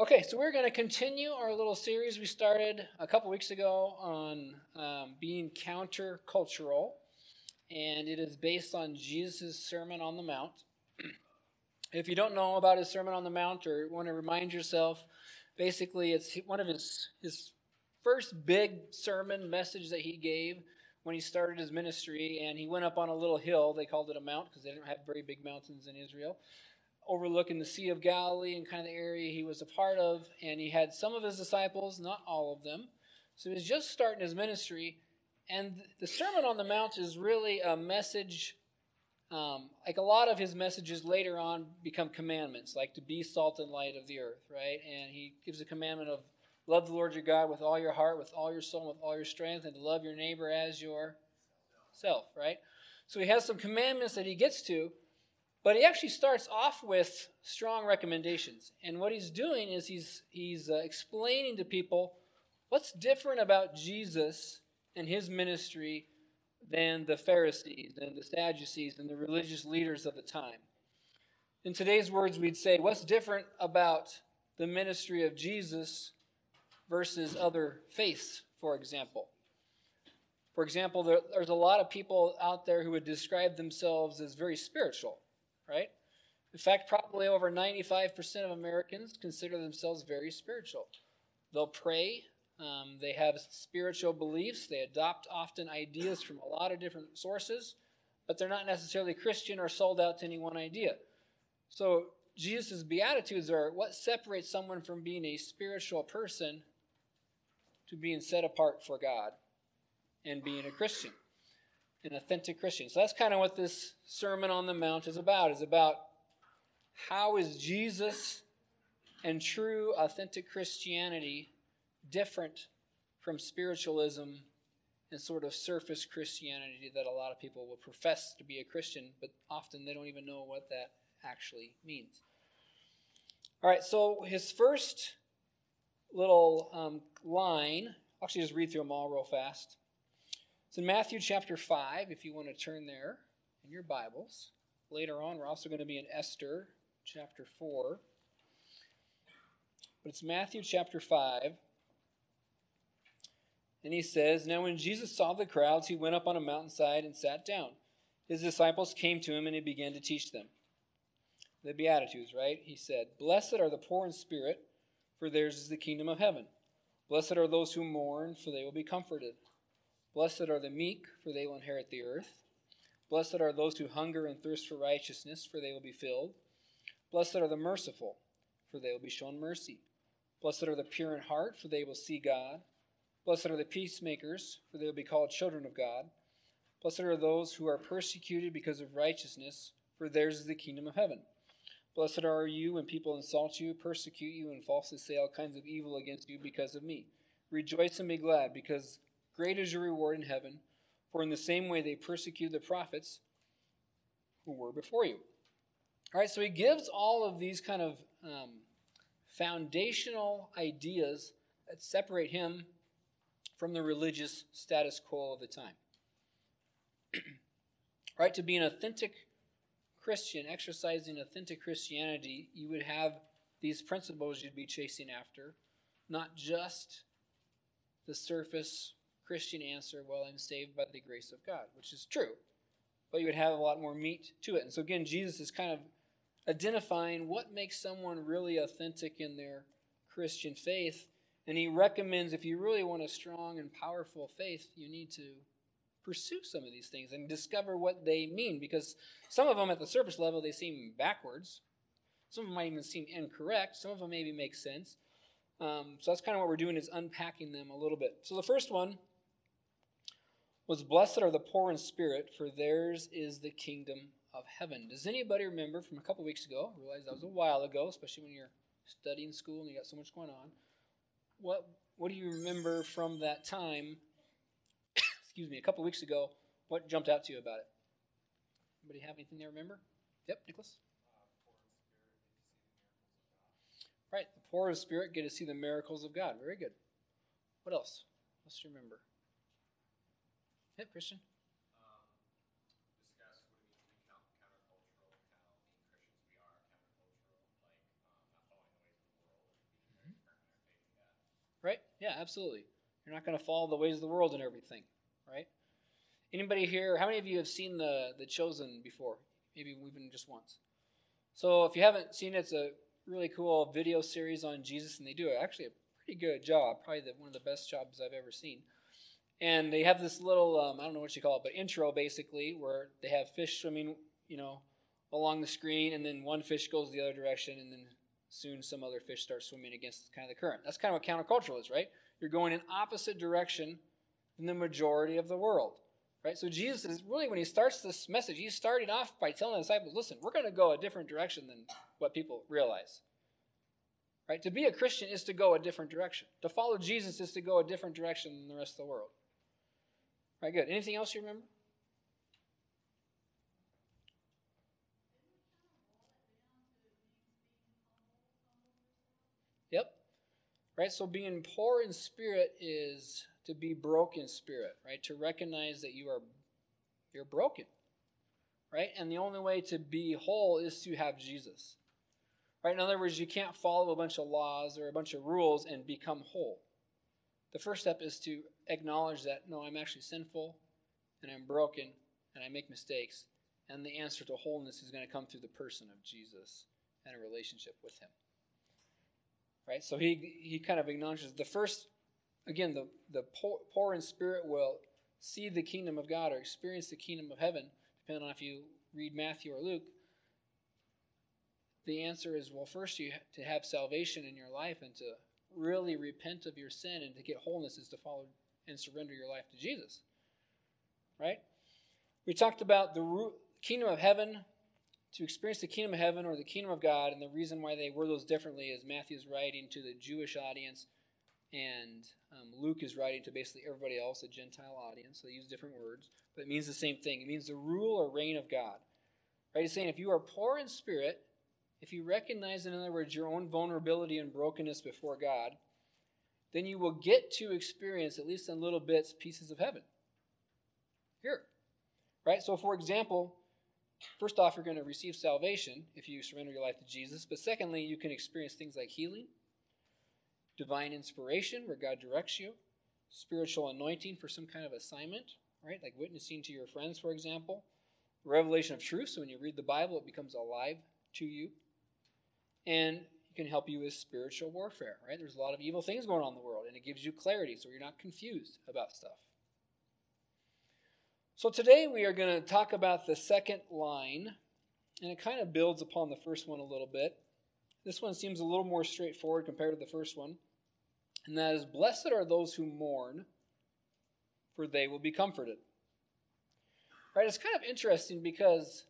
Okay, so we're going to continue our little series we started a couple weeks ago on um, being countercultural, and it is based on Jesus' Sermon on the Mount. if you don't know about his Sermon on the Mount or want to remind yourself, basically it's one of his, his first big sermon message that he gave when he started his ministry, and he went up on a little hill. They called it a mount because they didn't have very big mountains in Israel overlooking the Sea of Galilee and kind of the area he was a part of. And he had some of his disciples, not all of them. So he was just starting his ministry. And the Sermon on the Mount is really a message, um, like a lot of his messages later on become commandments, like to be salt and light of the earth, right? And he gives a commandment of love the Lord your God with all your heart, with all your soul, with all your strength, and to love your neighbor as yourself, right? So he has some commandments that he gets to, but he actually starts off with strong recommendations. And what he's doing is he's, he's uh, explaining to people what's different about Jesus and his ministry than the Pharisees and the Sadducees and the religious leaders of the time. In today's words, we'd say, what's different about the ministry of Jesus versus other faiths, for example? For example, there, there's a lot of people out there who would describe themselves as very spiritual right? In fact, probably over 95% of Americans consider themselves very spiritual. They'll pray, um, they have spiritual beliefs, they adopt often ideas from a lot of different sources, but they're not necessarily Christian or sold out to any one idea. So, Jesus' Beatitudes are what separates someone from being a spiritual person to being set apart for God and being a Christian an authentic Christian. So that's kind of what this Sermon on the Mount is about. Is about how is Jesus and true authentic Christianity different from spiritualism and sort of surface Christianity that a lot of people will profess to be a Christian, but often they don't even know what that actually means. All right, so his first little um, line, I'll actually just read through them all real fast. It's in Matthew chapter 5, if you want to turn there in your Bibles. Later on, we're also going to be in Esther chapter 4. But it's Matthew chapter 5. And he says, Now when Jesus saw the crowds, he went up on a mountainside and sat down. His disciples came to him and he began to teach them. The Beatitudes, right? He said, Blessed are the poor in spirit, for theirs is the kingdom of heaven. Blessed are those who mourn, for they will be comforted. Blessed are the meek, for they will inherit the earth. Blessed are those who hunger and thirst for righteousness, for they will be filled. Blessed are the merciful, for they will be shown mercy. Blessed are the pure in heart, for they will see God. Blessed are the peacemakers, for they will be called children of God. Blessed are those who are persecuted because of righteousness, for theirs is the kingdom of heaven. Blessed are you when people insult you, persecute you, and falsely say all kinds of evil against you because of me. Rejoice and be glad, because Great is your reward in heaven, for in the same way they persecuted the prophets who were before you. All right, so he gives all of these kind of um, foundational ideas that separate him from the religious status quo of the time. right, to be an authentic Christian, exercising authentic Christianity, you would have these principles you'd be chasing after, not just the surface Christian answer, well, I'm saved by the grace of God, which is true. But you would have a lot more meat to it. And so, again, Jesus is kind of identifying what makes someone really authentic in their Christian faith. And he recommends if you really want a strong and powerful faith, you need to pursue some of these things and discover what they mean. Because some of them at the surface level, they seem backwards. Some of them might even seem incorrect. Some of them maybe make sense. Um, so that's kind of what we're doing is unpacking them a little bit. So the first one was blessed are the poor in spirit, for theirs is the kingdom of heaven. Does anybody remember from a couple weeks ago? I realize that was a while ago, especially when you're studying school and you got so much going on. What what do you remember from that time? excuse me, a couple weeks ago. What jumped out to you about it? Anybody have anything they remember? Yep, Nicholas. Right, the poor in spirit get to see the miracles of God. Very good. What else? Let's remember. Yep, Christian. Right? Yeah, absolutely. You're not going to follow the ways of the world and everything, right? Anybody here, how many of you have seen the, the Chosen before? Maybe even just once. So if you haven't seen it, it's a really cool video series on Jesus, and they do actually a pretty good job, probably the, one of the best jobs I've ever seen. And they have this little, um, I don't know what you call it, but intro basically, where they have fish swimming, you know, along the screen, and then one fish goes the other direction, and then soon some other fish starts swimming against kind of the current. That's kind of what countercultural is, right? You're going in opposite direction than the majority of the world. Right? So Jesus is really when he starts this message, he's starting off by telling the disciples, listen, we're going to go a different direction than what people realize. Right? To be a Christian is to go a different direction. To follow Jesus is to go a different direction than the rest of the world. Right, good. Anything else you remember? Yep. Right? So being poor in spirit is to be broken spirit, right? To recognize that you are you're broken. Right? And the only way to be whole is to have Jesus. Right? In other words, you can't follow a bunch of laws or a bunch of rules and become whole. The first step is to acknowledge that no, I'm actually sinful and I'm broken and I make mistakes. And the answer to wholeness is going to come through the person of Jesus and a relationship with him. Right? So he he kind of acknowledges the first again, the, the poor, poor in spirit will see the kingdom of God or experience the kingdom of heaven, depending on if you read Matthew or Luke. The answer is well, first you have to have salvation in your life and to really repent of your sin and to get wholeness is to follow and surrender your life to Jesus. Right? We talked about the kingdom of heaven. To experience the kingdom of heaven or the kingdom of God, and the reason why they word those differently is Matthew's writing to the Jewish audience and um, Luke is writing to basically everybody else, a Gentile audience. So they use different words, but it means the same thing. It means the rule or reign of God. Right? He's saying if you are poor in spirit, if you recognize, in other words, your own vulnerability and brokenness before God, then you will get to experience, at least in little bits, pieces of heaven. Here. Right? So, for example, first off, you're going to receive salvation if you surrender your life to Jesus. But secondly, you can experience things like healing divine inspiration, where God directs you, spiritual anointing for some kind of assignment, right? Like witnessing to your friends, for example. Revelation of truth, so when you read the Bible, it becomes alive to you. And it can help you with spiritual warfare, right? There's a lot of evil things going on in the world, and it gives you clarity so you're not confused about stuff. So today we are going to talk about the second line, and it kind of builds upon the first one a little bit. This one seems a little more straightforward compared to the first one and that is, Blessed are those who mourn, for they will be comforted. Right? It's kind of interesting because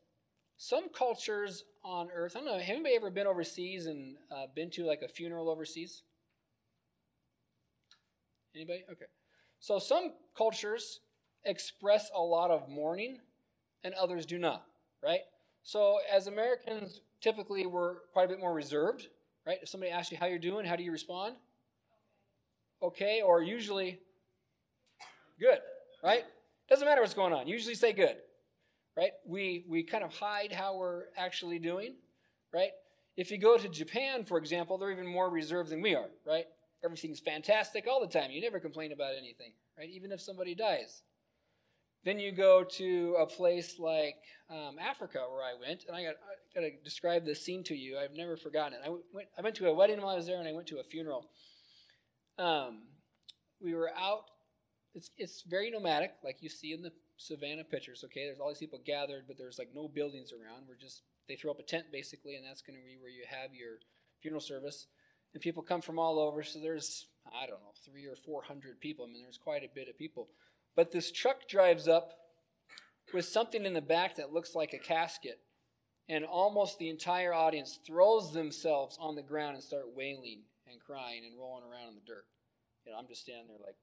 some cultures on earth, I don't know, have anybody ever been overseas and uh, been to like a funeral overseas? Anybody? Okay. So some cultures express a lot of mourning and others do not, right? So as Americans, typically we're quite a bit more reserved, right? If somebody asks you how you're doing, how do you respond? okay, or usually good, right? Doesn't matter what's going on. Usually say good, right? We, we kind of hide how we're actually doing, right? If you go to Japan, for example, they're even more reserved than we are, right? Everything's fantastic all the time. You never complain about anything, right? Even if somebody dies. Then you go to a place like um, Africa, where I went, and I got, I got to describe this scene to you. I've never forgotten it. I went, I went to a wedding while I was there, and I went to a funeral. Um, we were out. It's it's very nomadic, like you see in the savannah pictures. Okay, there's all these people gathered, but there's like no buildings around. We're just they throw up a tent basically, and that's going to be where you have your funeral service. And people come from all over. So there's I don't know three or four hundred people. I mean, there's quite a bit of people. But this truck drives up with something in the back that looks like a casket, and almost the entire audience throws themselves on the ground and start wailing and crying and rolling around in the dirt. You know, I'm just standing there like,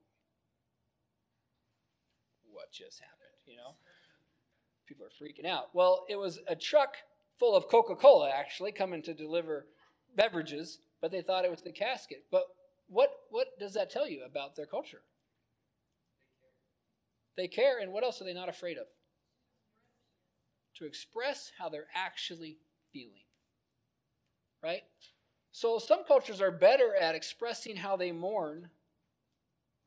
what just happened? You know, people are freaking out. Well, it was a truck full of Coca Cola actually coming to deliver beverages, but they thought it was the casket. But what what does that tell you about their culture? They care, and what else are they not afraid of? To express how they're actually feeling. Right? So some cultures are better at expressing how they mourn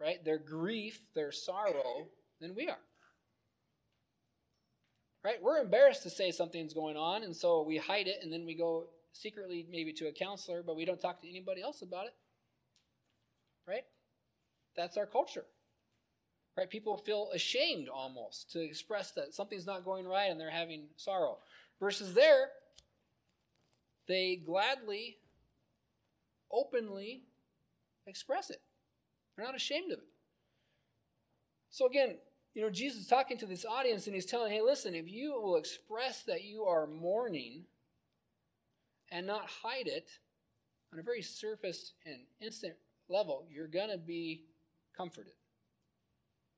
right, their grief, their sorrow, than we are. Right? We're embarrassed to say something's going on, and so we hide it, and then we go secretly maybe to a counselor, but we don't talk to anybody else about it. Right? That's our culture. Right? People feel ashamed almost to express that something's not going right and they're having sorrow. Versus there, they gladly, openly express it. They're not ashamed of it. So again, you know, Jesus is talking to this audience and he's telling, hey, listen, if you will express that you are mourning and not hide it on a very surface and instant level, you're going to be comforted.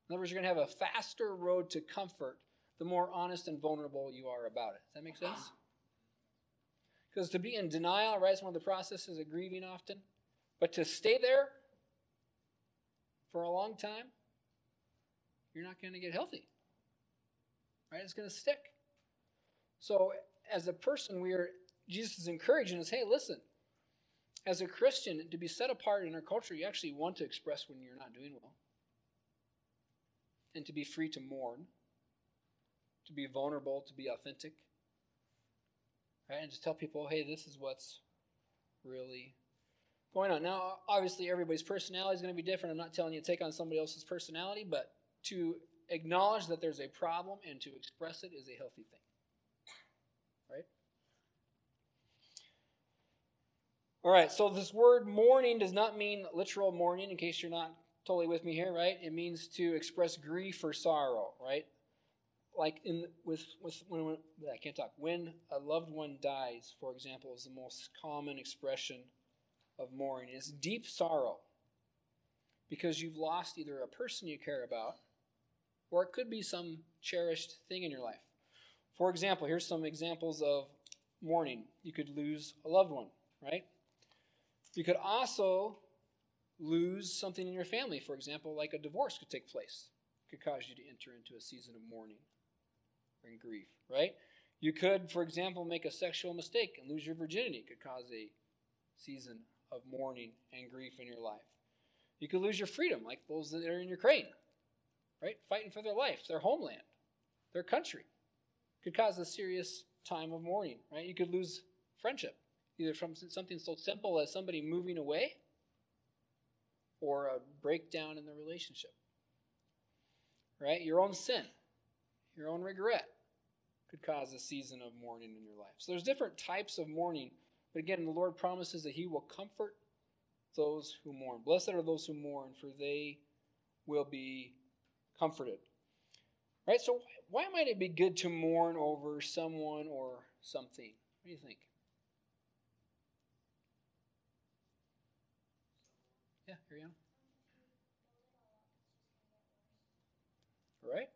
In other words, you're going to have a faster road to comfort the more honest and vulnerable you are about it. Does that make sense? Because to be in denial, right, is one of the processes of grieving often. But to stay there for a long time, you're not going to get healthy. Right? It's going to stick. So, as a person, we are Jesus is encouraging us, hey, listen, as a Christian, to be set apart in our culture, you actually want to express when you're not doing well. And to be free to mourn, to be vulnerable, to be authentic. Right? And just tell people, hey, this is what's really going on. Now, obviously, everybody's personality is going to be different. I'm not telling you to take on somebody else's personality, but to acknowledge that there's a problem and to express it is a healthy thing. Right? All right, so this word mourning does not mean literal mourning, in case you're not totally with me here, right? It means to express grief or sorrow, right? Like in with with when, when I can't talk. When a loved one dies, for example, is the most common expression of mourning. It's deep sorrow because you've lost either a person you care about or it could be some cherished thing in your life. For example, here's some examples of mourning. You could lose a loved one, right? You could also lose something in your family. For example, like a divorce could take place, it could cause you to enter into a season of mourning in grief, right? You could, for example, make a sexual mistake and lose your virginity. It could cause a season of mourning and grief in your life. You could lose your freedom, like those that are in Ukraine, right? Fighting for their life, their homeland, their country. Could cause a serious time of mourning, right? You could lose friendship, either from something so simple as somebody moving away or a breakdown in the relationship. Right? Your own sin, your own regret could cause a season of mourning in your life. So there's different types of mourning, but again, the Lord promises that He will comfort those who mourn. Blessed are those who mourn, for they will be comforted. Right? So, why might it be good to mourn over someone or something? What do you think? Yeah, Ariana? Right?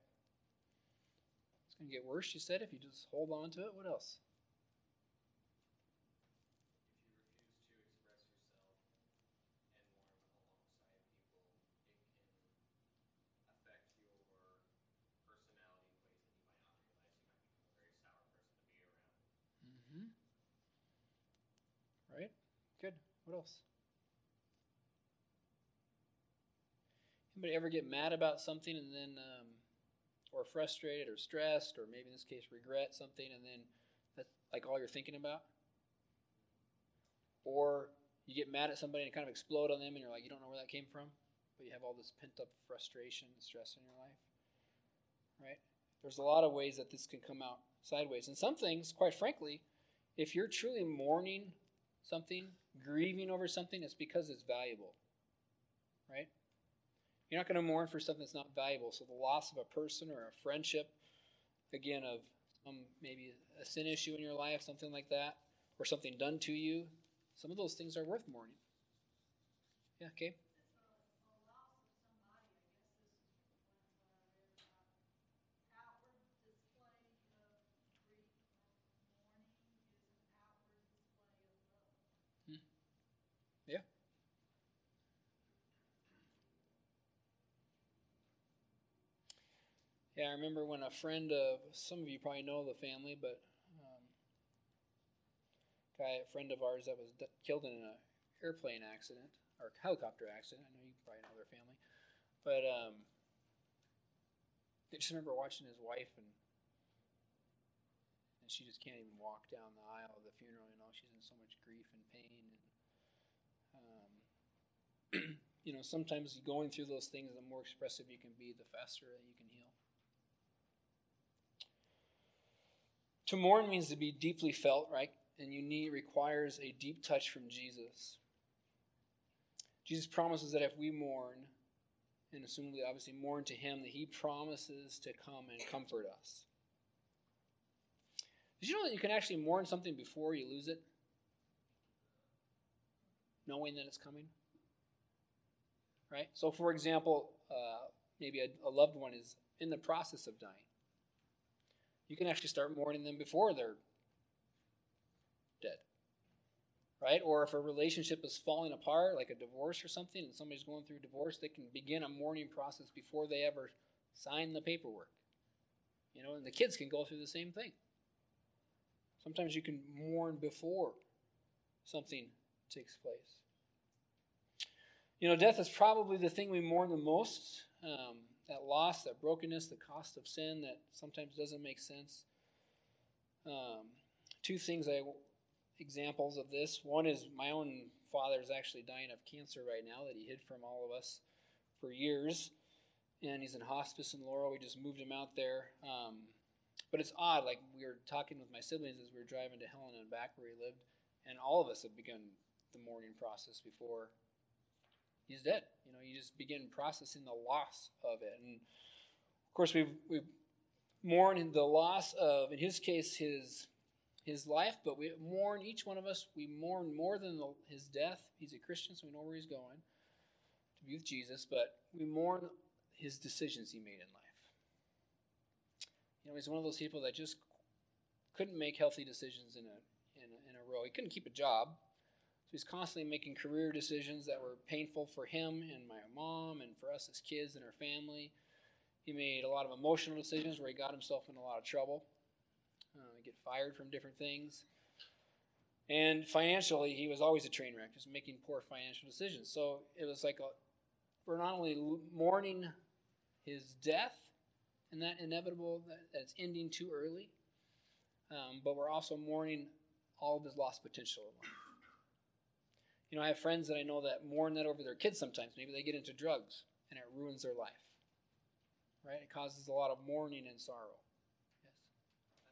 It's going to get worse, you said, if you just hold on to it. What else? What else? Anybody ever get mad about something and then, um, or frustrated or stressed, or maybe in this case regret something, and then that's like all you're thinking about? Or you get mad at somebody and kind of explode on them, and you're like, you don't know where that came from, but you have all this pent up frustration and stress in your life, right? There's a lot of ways that this can come out sideways. And some things, quite frankly, if you're truly mourning something, grieving over something, it's because it's valuable. Right? You're not going to mourn for something that's not valuable. So the loss of a person or a friendship, again, of some maybe a sin issue in your life, something like that, or something done to you, some of those things are worth mourning. Yeah, okay. Yeah, I remember when a friend of some of you probably know the family, but um, guy, a friend of ours that was d- killed in an airplane accident or helicopter accident. I know you probably know their family. But um, I just remember watching his wife and and she just can't even walk down the aisle of the funeral. You know, she's in so much grief and pain. And um, you know, sometimes going through those things, the more expressive you can be, the faster you can heal. To mourn means to be deeply felt, right? And you need requires a deep touch from Jesus. Jesus promises that if we mourn, and assumably obviously mourn to him, that he promises to come and comfort us. Did you know that you can actually mourn something before you lose it? Knowing that it's coming? Right? So, for example, uh, maybe a, a loved one is in the process of dying. You can actually start mourning them before they're dead. Right? Or if a relationship is falling apart, like a divorce or something, and somebody's going through divorce, they can begin a mourning process before they ever sign the paperwork. You know, and the kids can go through the same thing. Sometimes you can mourn before something takes place. You know, death is probably the thing we mourn the most. Um, that loss, that brokenness, the cost of sin that sometimes doesn't make sense. Um, two things I examples of this. One is my own father is actually dying of cancer right now that he hid from all of us for years, and he's in hospice in Laurel. We just moved him out there. Um, but it's odd, like we were talking with my siblings as we were driving to Helena and back where he lived, and all of us have begun the mourning process before he's dead. You know, you just begin processing the loss of it. And of course we've we've mourned the loss of, in his case, his his life, but we mourn each one of us. We mourn more than the, his death. He's a Christian, so we know where he's going to be with Jesus. But we mourn his decisions he made in life. You know, he's one of those people that just couldn't make healthy decisions in a, in a, in a row. He couldn't keep a job. So he's constantly making career decisions that were painful for him and my mom and for us as kids and our family. He made a lot of emotional decisions where he got himself in a lot of trouble. Uh, get fired from different things. And financially, he was always a train wreck, just making poor financial decisions. So it was like a, we're not only mourning his death, and that inevitable that, that it's ending too early. Um, but we're also mourning all of his lost potential in life. You know, I have friends that I know that mourn that over their kids sometimes. Maybe they get into drugs and it ruins their life. Right? It causes a lot of mourning and sorrow. Yes.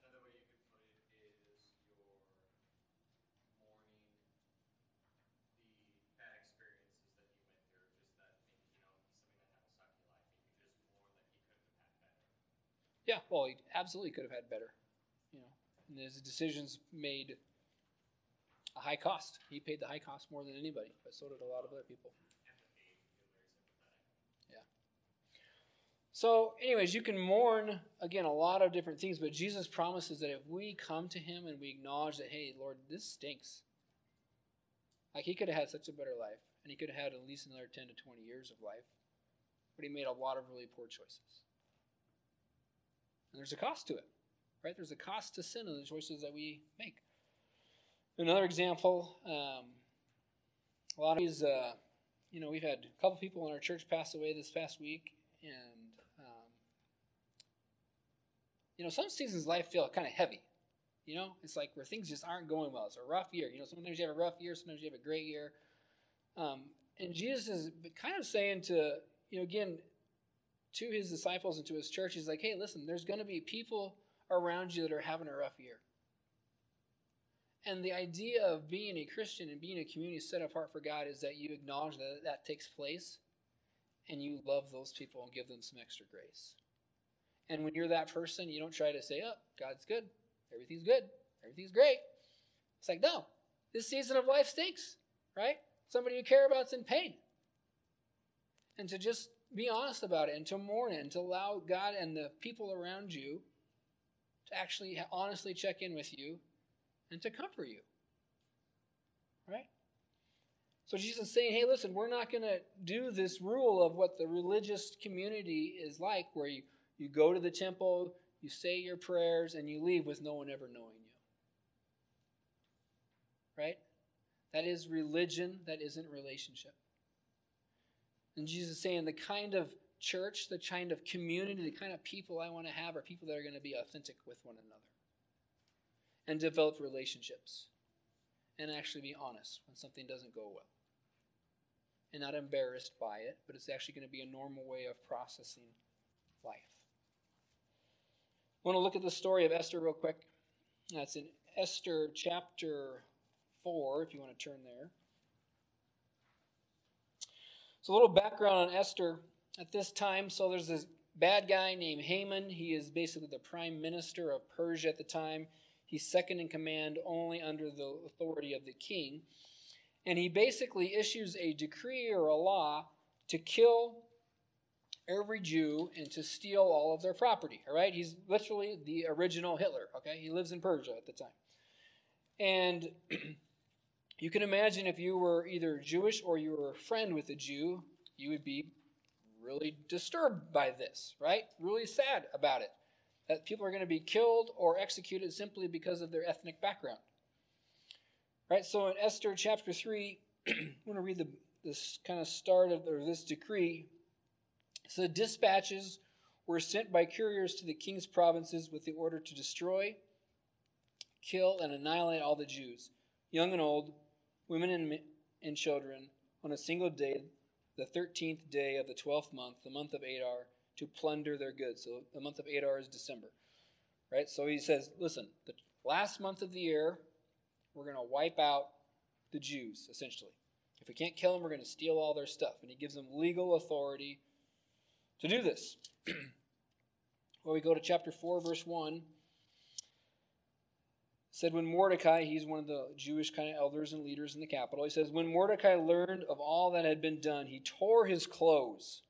Another way you could put it is your mourning the bad experiences that you went through, just that you don't something that had a sucky life, you just mourn that you couldn't have had better. Yeah, well, he absolutely could have had better. You know, and his decisions made a high cost. He paid the high cost more than anybody, but so did a lot of other people. Yeah. So, anyways, you can mourn again a lot of different things, but Jesus promises that if we come to Him and we acknowledge that, hey, Lord, this stinks. Like he could have had such a better life, and he could have had at least another ten to twenty years of life, but he made a lot of really poor choices. And there's a cost to it, right? There's a cost to sin and the choices that we make. Another example, um, a lot of these, uh, you know, we've had a couple people in our church pass away this past week, and um, you know, some seasons of life feel kind of heavy. You know, it's like where things just aren't going well. It's a rough year. You know, sometimes you have a rough year, sometimes you have a great year. Um, and Jesus is kind of saying to, you know, again, to his disciples and to his church, he's like, hey, listen, there's going to be people around you that are having a rough year. And the idea of being a Christian and being a community set apart for God is that you acknowledge that that takes place and you love those people and give them some extra grace. And when you're that person, you don't try to say, oh, God's good, everything's good, everything's great. It's like, no, this season of life stinks, right? Somebody you care about's in pain. And to just be honest about it and to mourn it and to allow God and the people around you to actually honestly check in with you and to comfort you. Right? So Jesus is saying, hey, listen, we're not going to do this rule of what the religious community is like, where you, you go to the temple, you say your prayers, and you leave with no one ever knowing you. Right? That is religion, that isn't relationship. And Jesus is saying the kind of church, the kind of community, the kind of people I want to have are people that are going to be authentic with one another and develop relationships and actually be honest when something doesn't go well and not embarrassed by it, but it's actually going to be a normal way of processing life. I want to look at the story of Esther real quick. That's in Esther chapter 4, if you want to turn there. So, a little background on Esther at this time. So, there's this bad guy named Haman. He is basically the prime minister of Persia at the time. He's second in command only under the authority of the king. And he basically issues a decree or a law to kill every Jew and to steal all of their property. All right? He's literally the original Hitler. Okay? He lives in Persia at the time. And you can imagine if you were either Jewish or you were a friend with a Jew, you would be really disturbed by this, right? Really sad about it. That people are going to be killed or executed simply because of their ethnic background. Right? So in Esther chapter 3, I'm going to read the, this kind of start of or this decree. So dispatches were sent by couriers to the king's provinces with the order to destroy, kill, and annihilate all the Jews, young and old, women and, and children, on a single day, the 13th day of the 12th month, the month of Adar, to plunder their goods. So the month of Adar is December. Right? So he says, listen, the last month of the year, we're going to wipe out the Jews, essentially. If we can't kill them, we're going to steal all their stuff. And he gives them legal authority to do this. well, we go to chapter 4, verse 1. said when Mordecai, he's one of the Jewish kind of elders and leaders in the capital, he says, When Mordecai learned of all that had been done, he tore his clothes.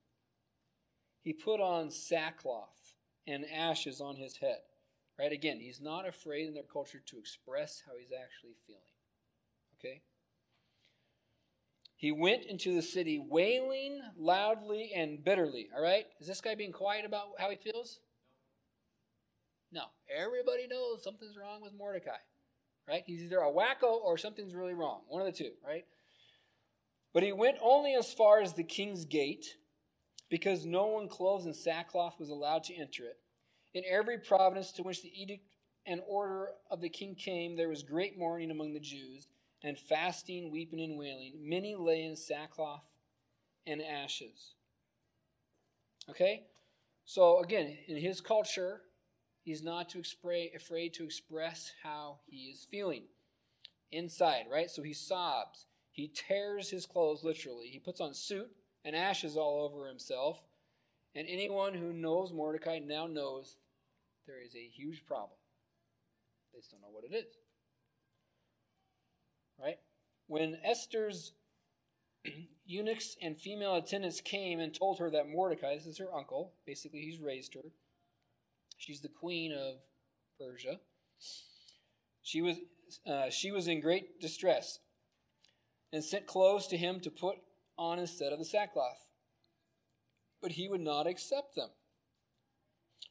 He put on sackcloth and ashes on his head. Right? Again, he's not afraid in their culture to express how he's actually feeling. Okay? He went into the city wailing loudly and bitterly. All right? Is this guy being quiet about how he feels? No. Everybody knows something's wrong with Mordecai. Right? He's either a wacko or something's really wrong. One of the two, right? But he went only as far as the king's gate because no one clothed in sackcloth was allowed to enter it. In every province to which the edict and order of the king came, there was great mourning among the Jews, and fasting, weeping, and wailing. Many lay in sackcloth and ashes. Okay? So, again, in his culture, he's not to expra- afraid to express how he is feeling inside, right? So he sobs. He tears his clothes literally. He puts on suit and ashes all over himself. And anyone who knows Mordecai now knows there is a huge problem. They still don't know what it is. Right? When Esther's eunuchs and female attendants came and told her that Mordecai, this is her uncle, basically he's raised her, she's the queen of Persia. She was, uh, she was in great distress and sent clothes to him to put on instead of the sackcloth. But he would not accept them.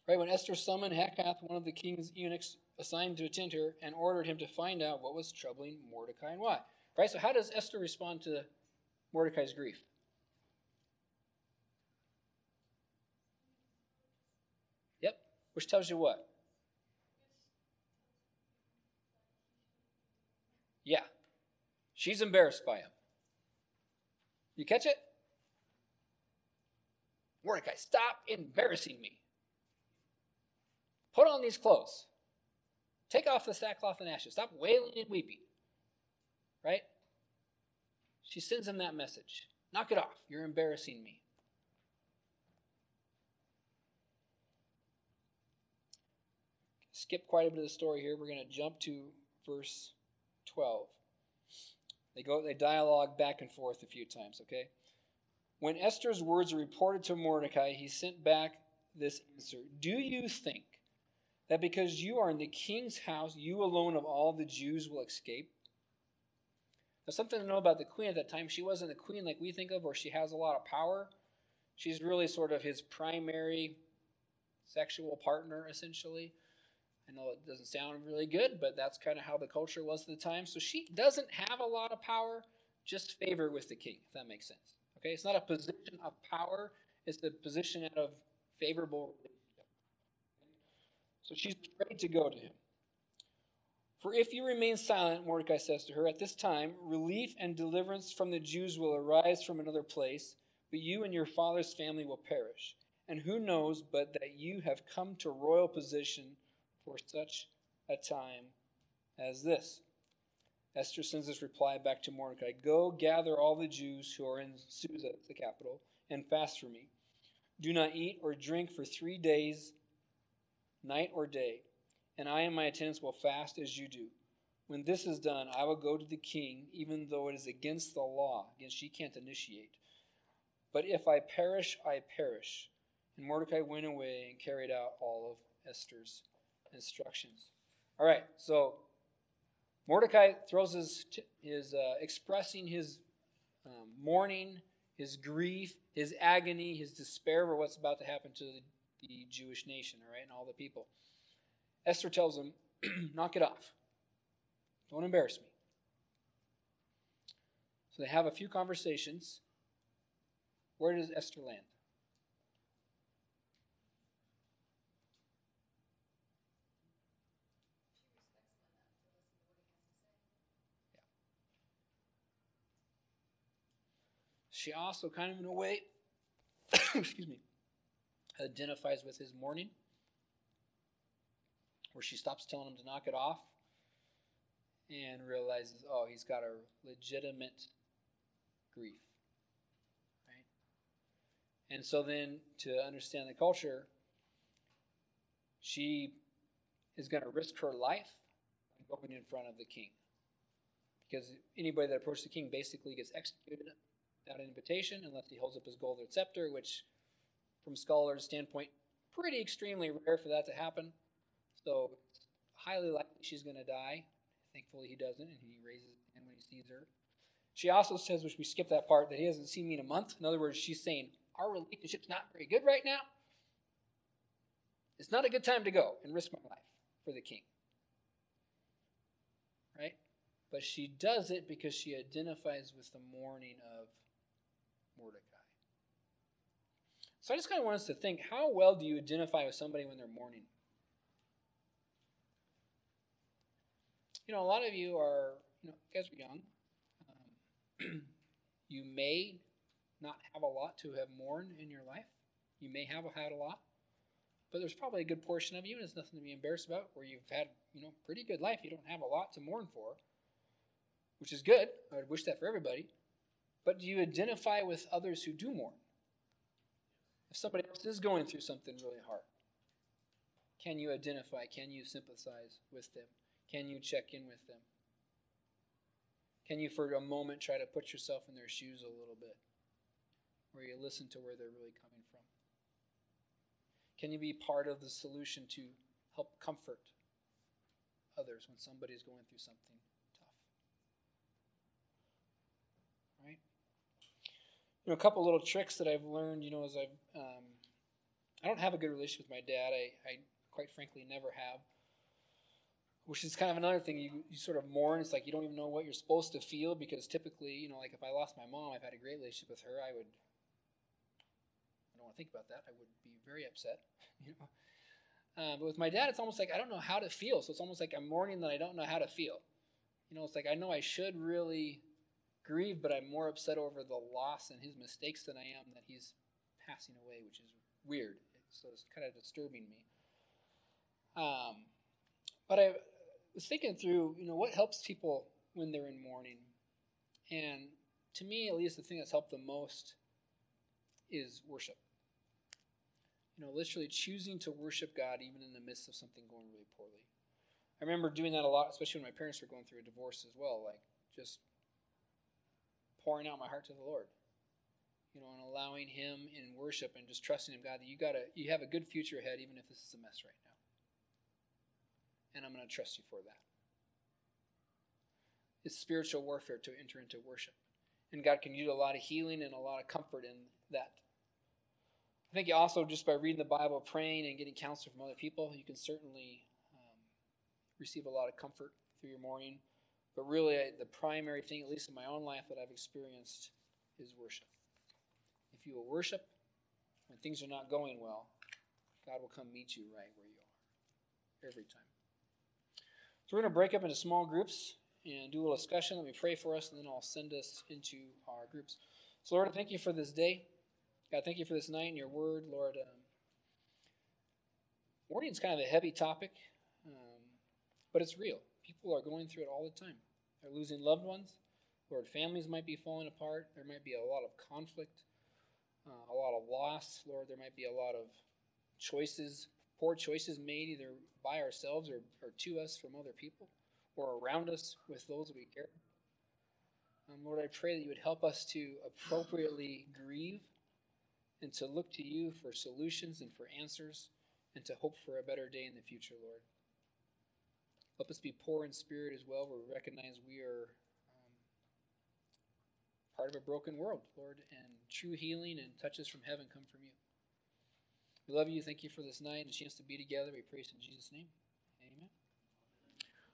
Right, when Esther summoned Hekath, one of the king's eunuchs assigned to attend her, and ordered him to find out what was troubling Mordecai and why. Right, so how does Esther respond to Mordecai's grief? Yep, which tells you what? Yeah, she's embarrassed by him. You catch it? Mordecai, stop embarrassing me. Put on these clothes. Take off the sackcloth and ashes. Stop wailing and weeping. Right? She sends him that message. Knock it off. You're embarrassing me. Skip quite a bit of the story here. We're going to jump to verse 12. They go they dialogue back and forth a few times, okay? When Esther's words are reported to Mordecai, he sent back this answer. Do you think that because you are in the king's house, you alone of all the Jews will escape? Now, something to know about the queen at that time, she wasn't a queen like we think of, where she has a lot of power. She's really sort of his primary sexual partner, essentially. I know it doesn't sound really good, but that's kind of how the culture was at the time. So she doesn't have a lot of power, just favor with the king, if that makes sense. Okay, it's not a position of power, It's the position out of favorable relationship. So she's afraid to go to him. For if you remain silent, Mordecai says to her, at this time, relief and deliverance from the Jews will arise from another place, but you and your father's family will perish. And who knows but that you have come to royal position for such a time as this? Esther sends this reply back to Mordecai Go gather all the Jews who are in Susa, the capital, and fast for me. Do not eat or drink for three days, night or day and I and my attendants will fast as you do. When this is done, I will go to the king, even though it is against the law, against she can't initiate. But if I perish, I perish. And Mordecai went away and carried out all of Esther's instructions. All right, so Mordecai throws his, his uh, expressing his um, mourning, his grief, his agony, his despair over what's about to happen to the, the Jewish nation, all right, and all the people. Esther tells him, knock it off. Don't embarrass me. So they have a few conversations. Where does Esther land? She also, kind of in a way, excuse me, identifies with his mourning where she stops telling him to knock it off and realizes, oh, he's got a legitimate grief. Right? And so then to understand the culture, she is going to risk her life going in front of the king. Because anybody that approaches the king basically gets executed without an invitation unless he holds up his golden scepter, which, from scholars' standpoint, pretty extremely rare for that to happen. So highly likely she's going to die. Thankfully, he doesn't, and he raises his hand when he sees her. She also says, which we skip that part, that he hasn't seen me in a month. In other words, she's saying, Our relationship's not very good right now. It's not a good time to go and risk my life for the king. Right? But she does it because she identifies with the mourning of Mordecai. So I just kind of want us to think how well do you identify with somebody when they're mourning? you know, a lot of you are, you know, you guys are young. Um, you may not have a lot to have mourned in your life. You may have had a lot, but there's probably a good portion of you, and it's nothing to be embarrassed about, where you've had, you know, pretty good life. You don't have a lot to mourn for, which is good. I would wish that for everybody. But do you identify with others who do mourn? If somebody else is going through something really hard, can you identify? Can you sympathize with them? Can you check in with them? Can you, for a moment, try to put yourself in their shoes a little bit? Where you listen to where they're really coming from? Can you be part of the solution to help comfort others when somebody's going through something tough? Right? You know, a couple little tricks that I've learned, you know, as I've, um, I don't have a good relationship with my dad. I, I quite frankly never have which is kind of another thing you, you sort of mourn. It's like you don't even know what you're supposed to feel because typically, you know, like if I lost my mom, I've had a great relationship with her. I would, I don't want to think about that. I would be very upset, you know. Uh, but with my dad, it's almost like I don't know how to feel. So it's almost like I'm mourning that I don't know how to feel. You know, it's like I know I should really grieve, but I'm more upset over the loss and his mistakes than I am that he's passing away, which is weird. So it's kind of disturbing me. Um, but I, was thinking through, you know, what helps people when they're in mourning. And to me, at least, the thing that's helped the most is worship. You know, literally choosing to worship God even in the midst of something going really poorly. I remember doing that a lot, especially when my parents were going through a divorce as well, like just pouring out my heart to the Lord. You know, and allowing him in worship and just trusting him, God, that you gotta you have a good future ahead, even if this is a mess right now and I'm going to trust you for that. It's spiritual warfare to enter into worship. And God can use a lot of healing and a lot of comfort in that. I think you also just by reading the Bible, praying, and getting counsel from other people, you can certainly um, receive a lot of comfort through your mourning. But really, the primary thing, at least in my own life, that I've experienced is worship. If you will worship, when things are not going well, God will come meet you right where you are every time. So we're going to break up into small groups and do a little discussion. Let me pray for us, and then I'll send us into our groups. So, Lord, I thank you for this day. God, thank you for this night and your word, Lord. Um, mourning is kind of a heavy topic, um, but it's real. People are going through it all the time. They're losing loved ones. Lord, families might be falling apart. There might be a lot of conflict, uh, a lot of loss. Lord, there might be a lot of choices, poor choices made either by ourselves or, or to us from other people or around us with those we care. Um, Lord, I pray that you would help us to appropriately grieve and to look to you for solutions and for answers and to hope for a better day in the future, Lord. Help us be poor in spirit as well, where we recognize we are um, part of a broken world, Lord, and true healing and touches from heaven come from you. We love you. Thank you for this night and a chance to be together. We praise in Jesus' name.